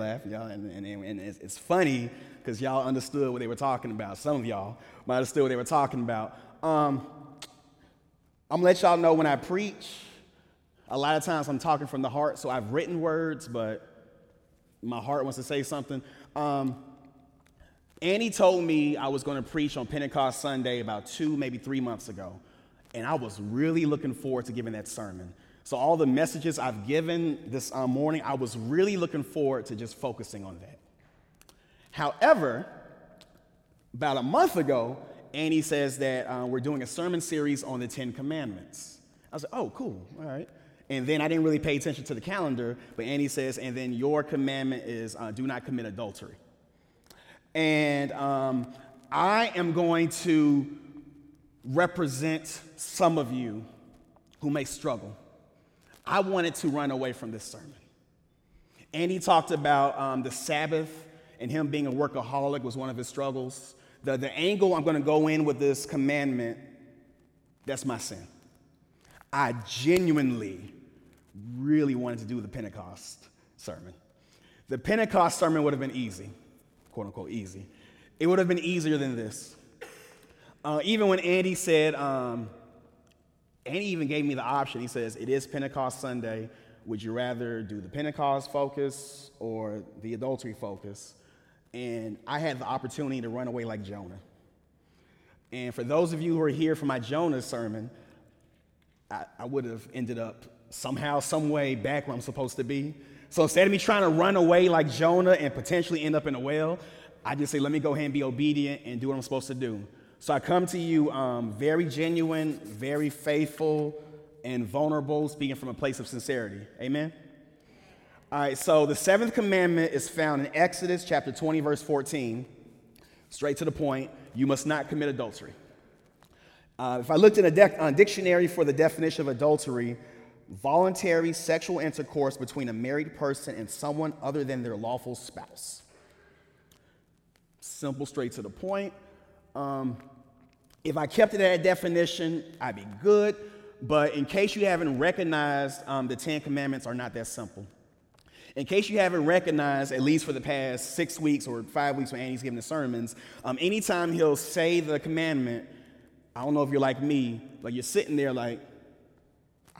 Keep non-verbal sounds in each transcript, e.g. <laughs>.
laugh, y'all, and, and, and it's, it's funny because y'all understood what they were talking about. Some of y'all might have understood what they were talking about. Um, I'm gonna let y'all know when I preach. A lot of times I'm talking from the heart, so I've written words, but my heart wants to say something. Um, Andy told me I was going to preach on Pentecost Sunday about two, maybe three months ago, and I was really looking forward to giving that sermon. So, all the messages I've given this uh, morning, I was really looking forward to just focusing on that. However, about a month ago, Andy says that uh, we're doing a sermon series on the Ten Commandments. I was like, oh, cool, all right. And then I didn't really pay attention to the calendar, but Andy says, and then your commandment is uh, do not commit adultery. And um, I am going to represent some of you who may struggle. I wanted to run away from this sermon. Andy talked about um, the Sabbath and him being a workaholic was one of his struggles. The, the angle I'm going to go in with this commandment, that's my sin. I genuinely, really wanted to do the Pentecost sermon. The Pentecost sermon would have been easy, quote unquote, easy. It would have been easier than this. Uh, even when Andy said, um, Andy even gave me the option. He says, It is Pentecost Sunday. Would you rather do the Pentecost focus or the adultery focus? And I had the opportunity to run away like Jonah. And for those of you who are here for my Jonah sermon, I, I would have ended up somehow, some way back where I'm supposed to be. So instead of me trying to run away like Jonah and potentially end up in a well, I just say, let me go ahead and be obedient and do what I'm supposed to do. So I come to you um, very genuine, very faithful, and vulnerable, speaking from a place of sincerity. Amen? All right, so the seventh commandment is found in Exodus chapter 20, verse 14. Straight to the point you must not commit adultery. Uh, if I looked in a de- dictionary for the definition of adultery, voluntary sexual intercourse between a married person and someone other than their lawful spouse. Simple, straight to the point. Um, if I kept it at that definition, I'd be good. But in case you haven't recognized, um, the Ten Commandments are not that simple. In case you haven't recognized, at least for the past six weeks or five weeks when Andy's giving the sermons, um, anytime he'll say the commandment, I don't know if you're like me, but you're sitting there like,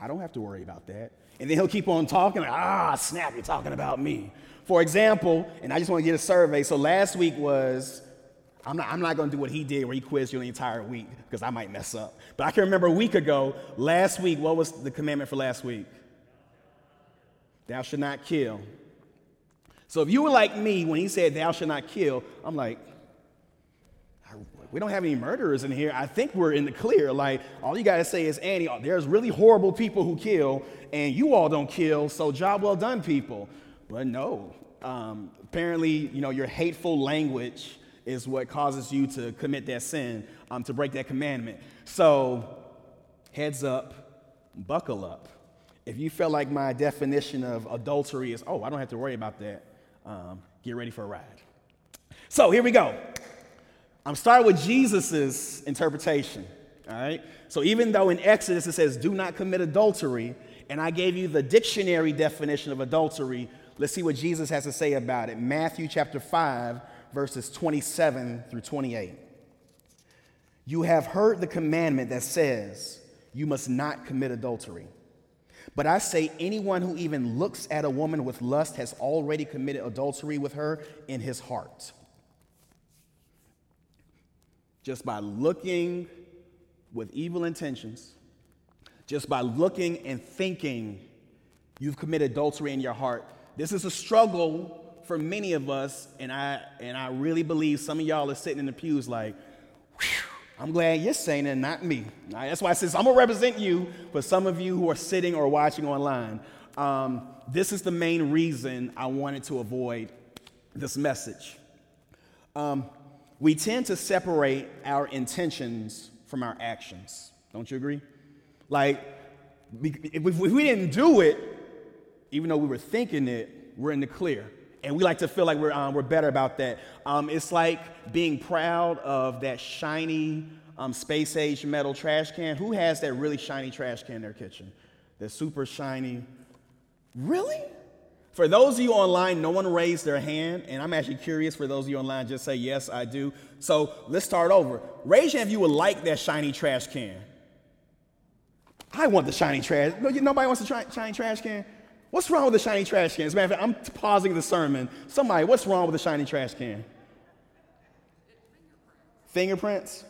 I don't have to worry about that. And then he'll keep on talking, like, ah, snap, you're talking about me. For example, and I just want to get a survey. So last week was, I'm not, I'm not going to do what he did where he quizzed you the entire week because I might mess up. But I can remember a week ago, last week, what was the commandment for last week? Thou shalt not kill. So if you were like me when he said, Thou shalt not kill, I'm like, we don't have any murderers in here. I think we're in the clear. Like, all you got to say is, Andy, there's really horrible people who kill, and you all don't kill, so job well done, people. But no. Um, apparently, you know, your hateful language is what causes you to commit that sin, um, to break that commandment. So, heads up, buckle up. If you feel like my definition of adultery is, oh, I don't have to worry about that, um, get ready for a ride. So, here we go. I'm starting with Jesus' interpretation. All right? So, even though in Exodus it says, do not commit adultery, and I gave you the dictionary definition of adultery, let's see what Jesus has to say about it. Matthew chapter 5, verses 27 through 28. You have heard the commandment that says, You must not commit adultery. But I say, anyone who even looks at a woman with lust has already committed adultery with her in his heart. Just by looking with evil intentions, just by looking and thinking, you've committed adultery in your heart. This is a struggle for many of us, and I, and I really believe some of y'all are sitting in the pews like, I'm glad you're saying it, not me. Right, that's why I says I'm gonna represent you for some of you who are sitting or watching online. Um, this is the main reason I wanted to avoid this message. Um, we tend to separate our intentions from our actions. Don't you agree? Like, if we didn't do it, even though we were thinking it, we're in the clear and we like to feel like we're, um, we're better about that. Um, it's like being proud of that shiny um, space age metal trash can. Who has that really shiny trash can in their kitchen? That's super shiny. Really? For those of you online, no one raised their hand, and I'm actually curious for those of you online, just say, yes, I do. So let's start over. Raise your hand if you would like that shiny trash can. I want the shiny trash. Nobody wants the shiny trash can? What's wrong with the shiny trash can? As a matter of fact, I'm pausing the sermon. Somebody, what's wrong with the shiny trash can? Fingerprints?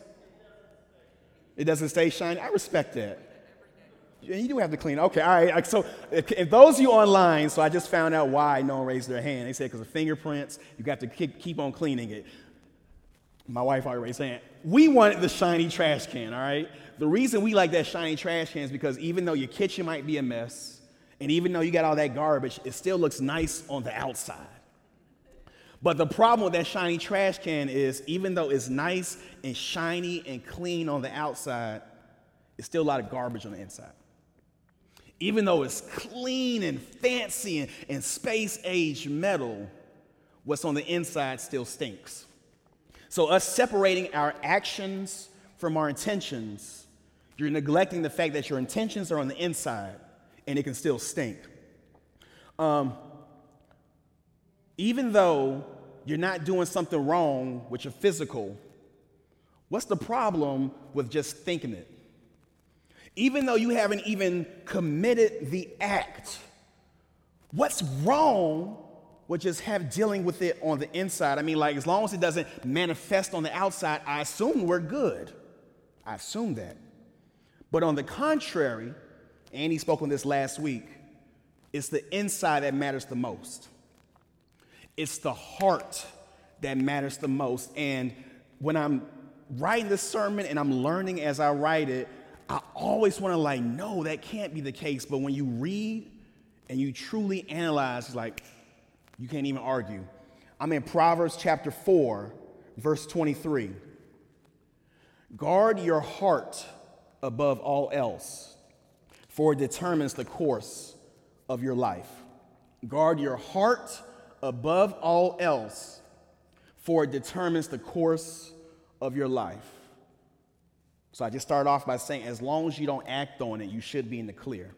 It doesn't stay shiny. I respect that. You do have to clean. Okay, all right. So if, those of you online, so I just found out why no one raised their hand. They said because of fingerprints, you got to keep, keep on cleaning it. My wife already raised hand. We wanted the shiny trash can, all right? The reason we like that shiny trash can is because even though your kitchen might be a mess, and even though you got all that garbage, it still looks nice on the outside. But the problem with that shiny trash can is even though it's nice and shiny and clean on the outside, it's still a lot of garbage on the inside. Even though it's clean and fancy and, and space age metal, what's on the inside still stinks. So, us separating our actions from our intentions, you're neglecting the fact that your intentions are on the inside and it can still stink. Um, even though you're not doing something wrong with your physical, what's the problem with just thinking it? Even though you haven't even committed the act, what's wrong with just have dealing with it on the inside? I mean, like as long as it doesn't manifest on the outside, I assume we're good. I assume that. But on the contrary, Andy spoke on this last week, it's the inside that matters the most. It's the heart that matters the most. And when I'm writing this sermon and I'm learning as I write it, I always want to like, no, that can't be the case. But when you read and you truly analyze, it's like, you can't even argue. I'm in Proverbs chapter 4, verse 23. Guard your heart above all else, for it determines the course of your life. Guard your heart above all else, for it determines the course of your life. So I just start off by saying, as long as you don't act on it, you should be in the clear.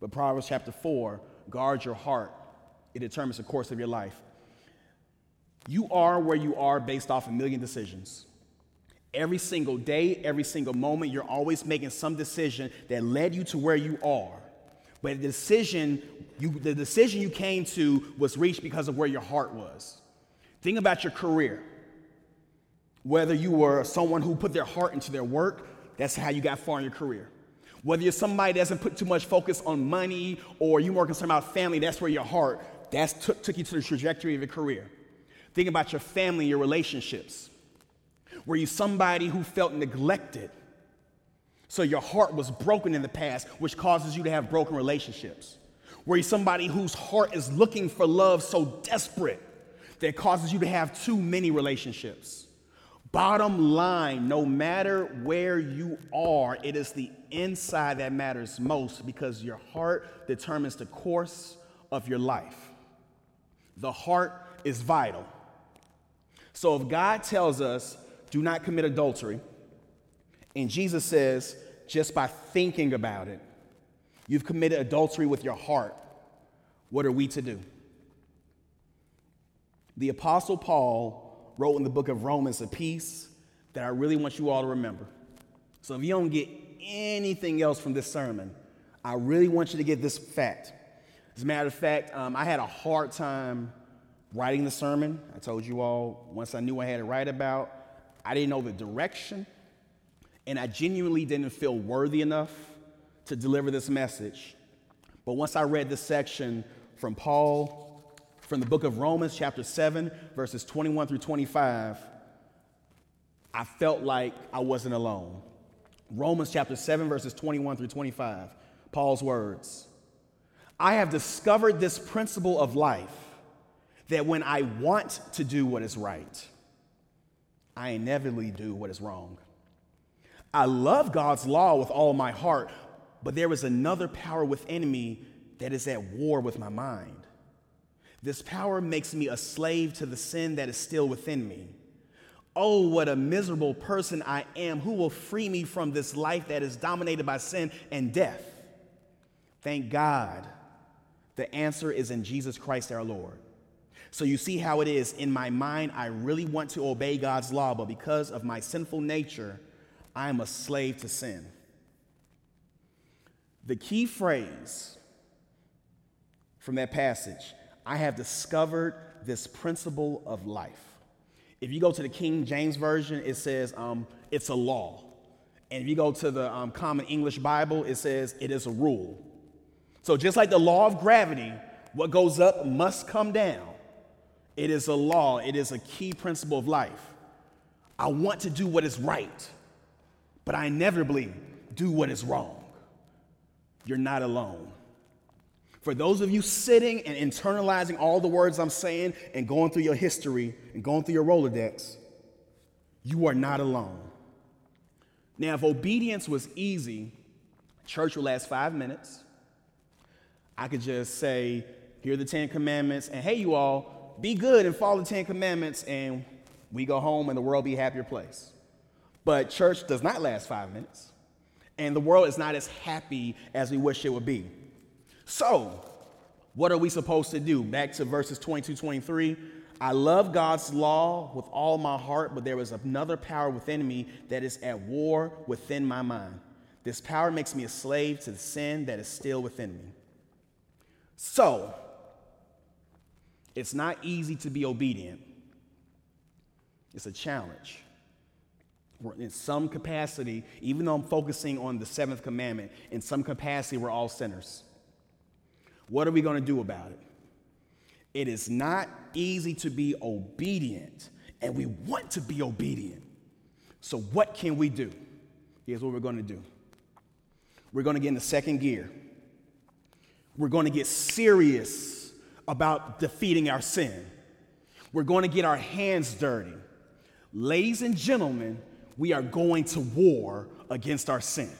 But Proverbs chapter 4 guard your heart, it determines the course of your life. You are where you are based off a million decisions. Every single day, every single moment, you're always making some decision that led you to where you are. But the decision you, the decision you came to was reached because of where your heart was. Think about your career. Whether you were someone who put their heart into their work, that's how you got far in your career. Whether you're somebody that doesn't put too much focus on money or you're more concerned about family, that's where your heart, took, took you to the trajectory of your career. Think about your family, your relationships. Were you somebody who felt neglected? So your heart was broken in the past, which causes you to have broken relationships. Were you somebody whose heart is looking for love so desperate that causes you to have too many relationships? Bottom line, no matter where you are, it is the inside that matters most because your heart determines the course of your life. The heart is vital. So if God tells us, do not commit adultery, and Jesus says, just by thinking about it, you've committed adultery with your heart. What are we to do? The Apostle Paul wrote in the book of Romans a piece that I really want you all to remember. So if you don't get anything else from this sermon, I really want you to get this fact. As a matter of fact, um, I had a hard time writing the sermon. I told you all once I knew I had to write about, I didn't know the direction and I genuinely didn't feel worthy enough to deliver this message. But once I read this section from Paul, from the book of Romans, chapter 7, verses 21 through 25, I felt like I wasn't alone. Romans chapter 7, verses 21 through 25, Paul's words I have discovered this principle of life that when I want to do what is right, I inevitably do what is wrong. I love God's law with all my heart, but there is another power within me that is at war with my mind. This power makes me a slave to the sin that is still within me. Oh, what a miserable person I am. Who will free me from this life that is dominated by sin and death? Thank God The answer is in Jesus Christ our Lord. So you see how it is. In my mind, I really want to obey God's law, but because of my sinful nature, I am a slave to sin. The key phrase from that passage I have discovered this principle of life. If you go to the King James Version, it says um, it's a law. And if you go to the um, Common English Bible, it says it is a rule. So just like the law of gravity, what goes up must come down. It is a law, it is a key principle of life. I want to do what is right, but I inevitably do what is wrong. You're not alone. For those of you sitting and internalizing all the words I'm saying and going through your history and going through your Rolodex, you are not alone. Now, if obedience was easy, church would last five minutes. I could just say, here are the Ten Commandments, and hey, you all, be good and follow the Ten Commandments, and we go home and the world be a happier place. But church does not last five minutes, and the world is not as happy as we wish it would be. So, what are we supposed to do? Back to verses 22 23. I love God's law with all my heart, but there is another power within me that is at war within my mind. This power makes me a slave to the sin that is still within me. So, it's not easy to be obedient, it's a challenge. in some capacity, even though I'm focusing on the seventh commandment, in some capacity, we're all sinners. What are we going to do about it? It is not easy to be obedient, and we want to be obedient. So, what can we do? Here's what we're going to do we're going to get in the second gear. We're going to get serious about defeating our sin. We're going to get our hands dirty. Ladies and gentlemen, we are going to war against our sin.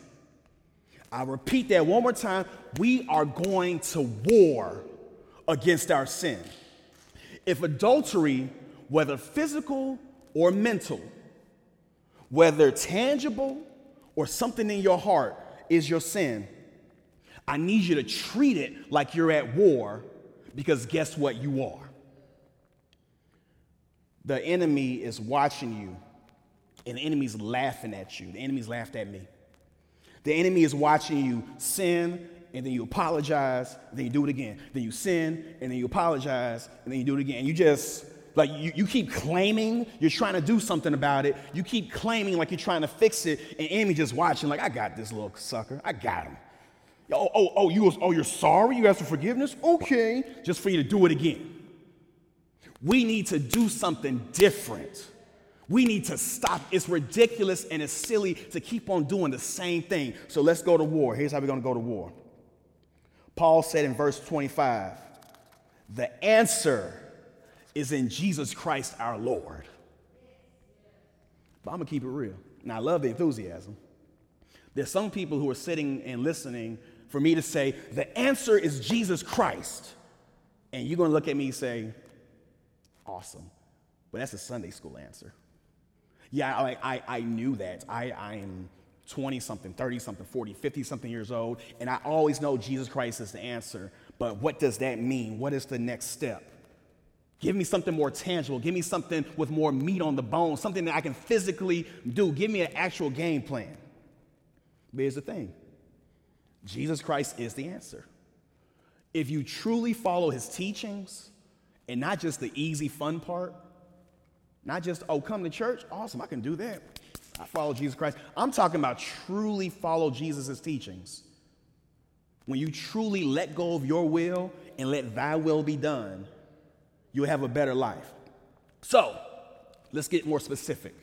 I repeat that one more time. We are going to war against our sin. If adultery, whether physical or mental, whether tangible or something in your heart, is your sin, I need you to treat it like you're at war because guess what? You are. The enemy is watching you, and the enemy's laughing at you. The enemy's laughed at me. The enemy is watching you sin, and then you apologize, then you do it again. Then you sin, and then you apologize, and then you do it again. You just, like, you, you keep claiming you're trying to do something about it. You keep claiming like you're trying to fix it, and enemy just watching, like, I got this little sucker. I got him. Oh, oh, oh, you, oh, you're sorry? You asked for forgiveness? Okay. Just for you to do it again. We need to do something different. We need to stop. It's ridiculous and it's silly to keep on doing the same thing. So let's go to war. Here's how we're going to go to war. Paul said in verse 25, the answer is in Jesus Christ our Lord. But I'm going to keep it real. And I love the enthusiasm. There's some people who are sitting and listening for me to say, the answer is Jesus Christ. And you're going to look at me and say, awesome. But that's a Sunday school answer. Yeah, I, I, I knew that. I, I am 20 something, 30 something, 40, 50 something years old, and I always know Jesus Christ is the answer. But what does that mean? What is the next step? Give me something more tangible. Give me something with more meat on the bone, something that I can physically do. Give me an actual game plan. But here's the thing Jesus Christ is the answer. If you truly follow his teachings and not just the easy, fun part, not just, oh, come to church, awesome, I can do that. I follow Jesus Christ. I'm talking about truly follow Jesus' teachings. When you truly let go of your will and let thy will be done, you'll have a better life. So, let's get more specific.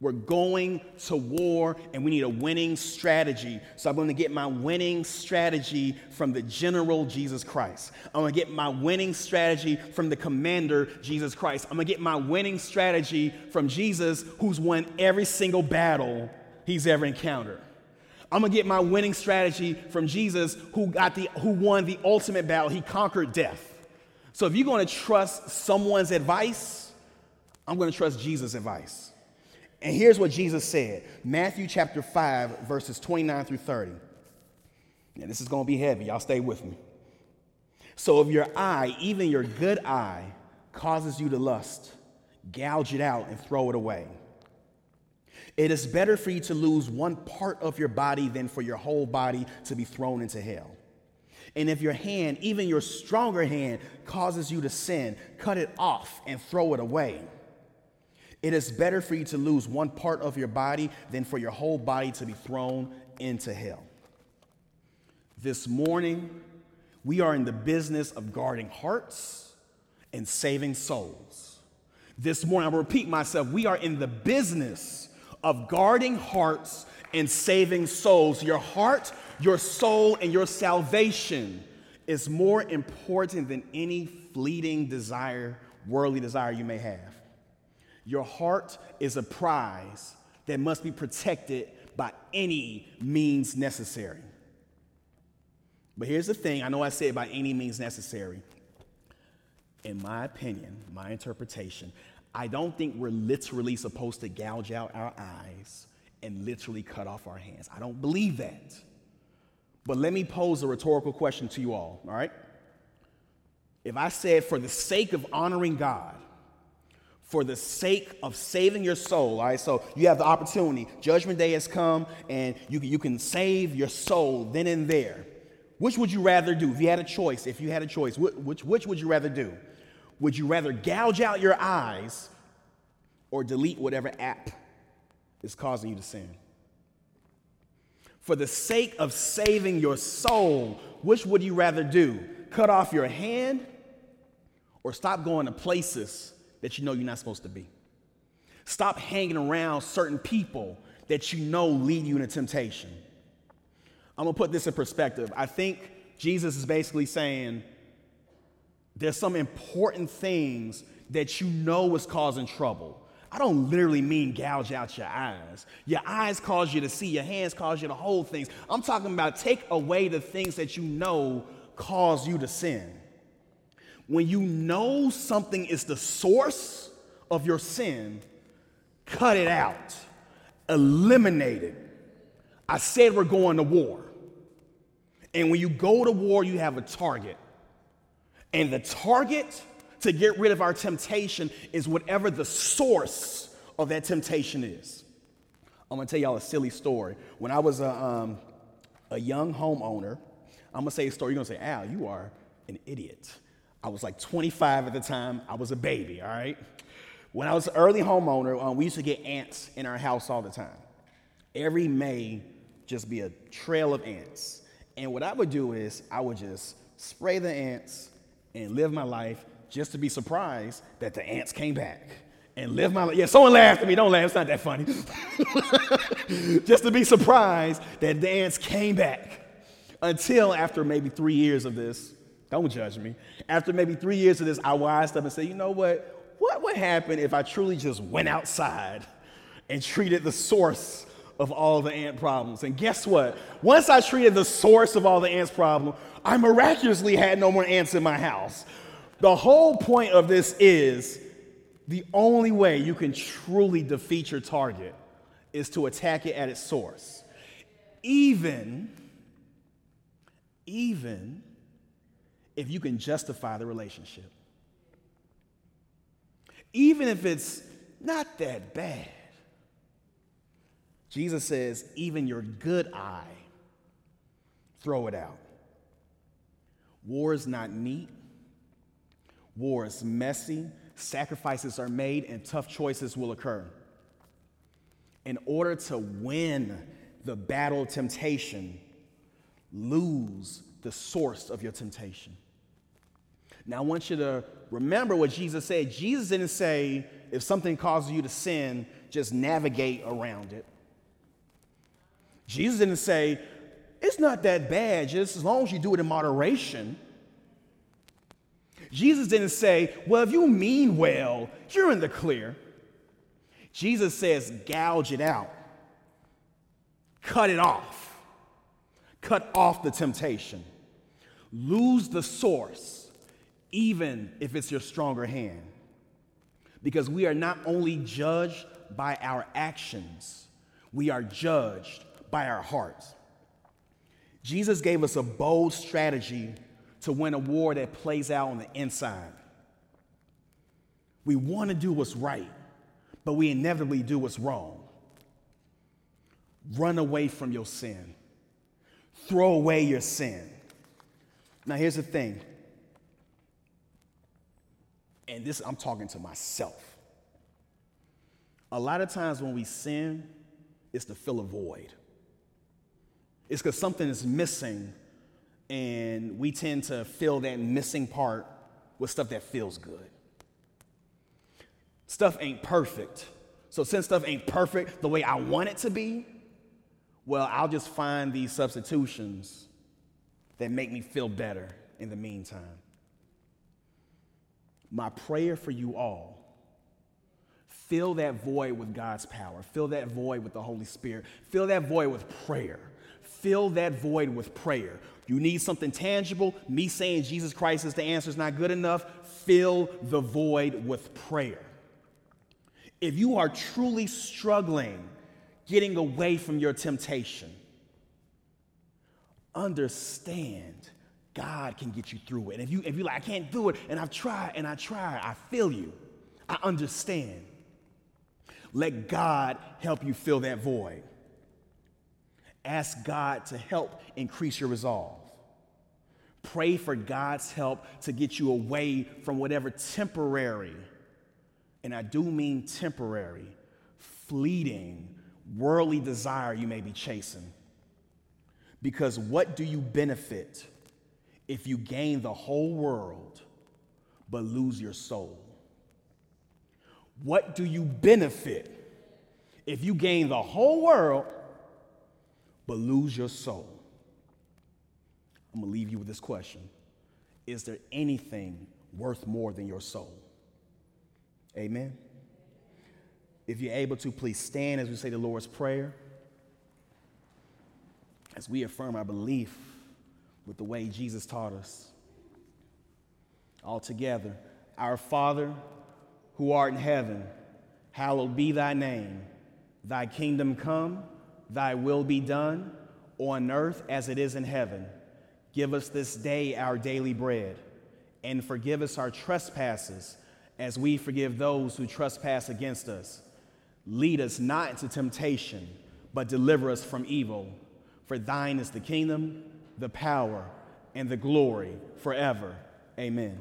We're going to war and we need a winning strategy. So I'm going to get my winning strategy from the general Jesus Christ. I'm going to get my winning strategy from the commander Jesus Christ. I'm going to get my winning strategy from Jesus who's won every single battle he's ever encountered. I'm going to get my winning strategy from Jesus who got the who won the ultimate battle. He conquered death. So if you're going to trust someone's advice, I'm going to trust Jesus' advice. And here's what Jesus said Matthew chapter 5, verses 29 through 30. Now, this is going to be heavy. Y'all stay with me. So if your eye, even your good eye, causes you to lust, gouge it out and throw it away. It is better for you to lose one part of your body than for your whole body to be thrown into hell. And if your hand, even your stronger hand, causes you to sin, cut it off and throw it away. It is better for you to lose one part of your body than for your whole body to be thrown into hell. This morning, we are in the business of guarding hearts and saving souls. This morning, I'll repeat myself, we are in the business of guarding hearts and saving souls. Your heart, your soul, and your salvation is more important than any fleeting desire, worldly desire you may have. Your heart is a prize that must be protected by any means necessary. But here's the thing I know I said by any means necessary. In my opinion, my interpretation, I don't think we're literally supposed to gouge out our eyes and literally cut off our hands. I don't believe that. But let me pose a rhetorical question to you all, all right? If I said, for the sake of honoring God, for the sake of saving your soul, all right? So you have the opportunity. Judgment day has come, and you, you can save your soul then and there. Which would you rather do? If you had a choice, if you had a choice, which, which would you rather do? Would you rather gouge out your eyes or delete whatever app is causing you to sin? For the sake of saving your soul, which would you rather do? Cut off your hand or stop going to places that you know you're not supposed to be? Stop hanging around certain people that you know lead you into temptation. I'm gonna put this in perspective. I think Jesus is basically saying there's some important things that you know is causing trouble. I don't literally mean gouge out your eyes. Your eyes cause you to see, your hands cause you to hold things. I'm talking about take away the things that you know cause you to sin. When you know something is the source of your sin, cut it out, eliminate it. I said we're going to war. And when you go to war, you have a target. And the target to get rid of our temptation is whatever the source of that temptation is. I'm gonna tell y'all a silly story. When I was a, um, a young homeowner, I'm gonna say a story. You're gonna say, Al, you are an idiot. I was like 25 at the time. I was a baby, all right? When I was an early homeowner, um, we used to get ants in our house all the time. Every May, just be a trail of ants. And what I would do is I would just spray the ants and live my life just to be surprised that the ants came back and live my life. Yeah, someone laughed at me. Don't laugh. It's not that funny. <laughs> just to be surprised that the ants came back until after maybe three years of this. Don't judge me. After maybe three years of this, I wised up and said, you know what? What would happen if I truly just went outside and treated the source of all the ant problems. And guess what? Once I treated the source of all the ants problem, I miraculously had no more ants in my house. The whole point of this is the only way you can truly defeat your target is to attack it at its source. Even even if you can justify the relationship. Even if it's not that bad. Jesus says, even your good eye, throw it out. War is not neat, war is messy, sacrifices are made, and tough choices will occur. In order to win the battle temptation, lose the source of your temptation. Now, I want you to remember what Jesus said. Jesus didn't say, if something causes you to sin, just navigate around it. Jesus didn't say, it's not that bad, just as long as you do it in moderation. Jesus didn't say, well, if you mean well, you're in the clear. Jesus says, gouge it out, cut it off, cut off the temptation, lose the source, even if it's your stronger hand. Because we are not only judged by our actions, we are judged by our hearts. Jesus gave us a bold strategy to win a war that plays out on the inside. We want to do what's right, but we inevitably do what's wrong. Run away from your sin. Throw away your sin. Now, here's the thing, and this I'm talking to myself. A lot of times when we sin, it's to fill a void. It's because something is missing, and we tend to fill that missing part with stuff that feels good. Stuff ain't perfect. So, since stuff ain't perfect the way I want it to be, well, I'll just find these substitutions that make me feel better in the meantime. My prayer for you all fill that void with God's power, fill that void with the Holy Spirit, fill that void with prayer. Fill that void with prayer. You need something tangible. Me saying Jesus Christ is the answer is not good enough. Fill the void with prayer. If you are truly struggling getting away from your temptation, understand God can get you through it. And if you if you like, I can't do it, and I've tried and I try, I feel you. I understand. Let God help you fill that void. Ask God to help increase your resolve. Pray for God's help to get you away from whatever temporary, and I do mean temporary, fleeting, worldly desire you may be chasing. Because what do you benefit if you gain the whole world but lose your soul? What do you benefit if you gain the whole world but lose your soul? I'm gonna leave you with this question Is there anything worth more than your soul? Amen. If you're able to, please stand as we say the Lord's Prayer, as we affirm our belief with the way Jesus taught us. All together, our Father who art in heaven, hallowed be thy name. Thy kingdom come, thy will be done, on earth as it is in heaven. Give us this day our daily bread, and forgive us our trespasses as we forgive those who trespass against us. Lead us not into temptation, but deliver us from evil. For thine is the kingdom, the power, and the glory forever. Amen.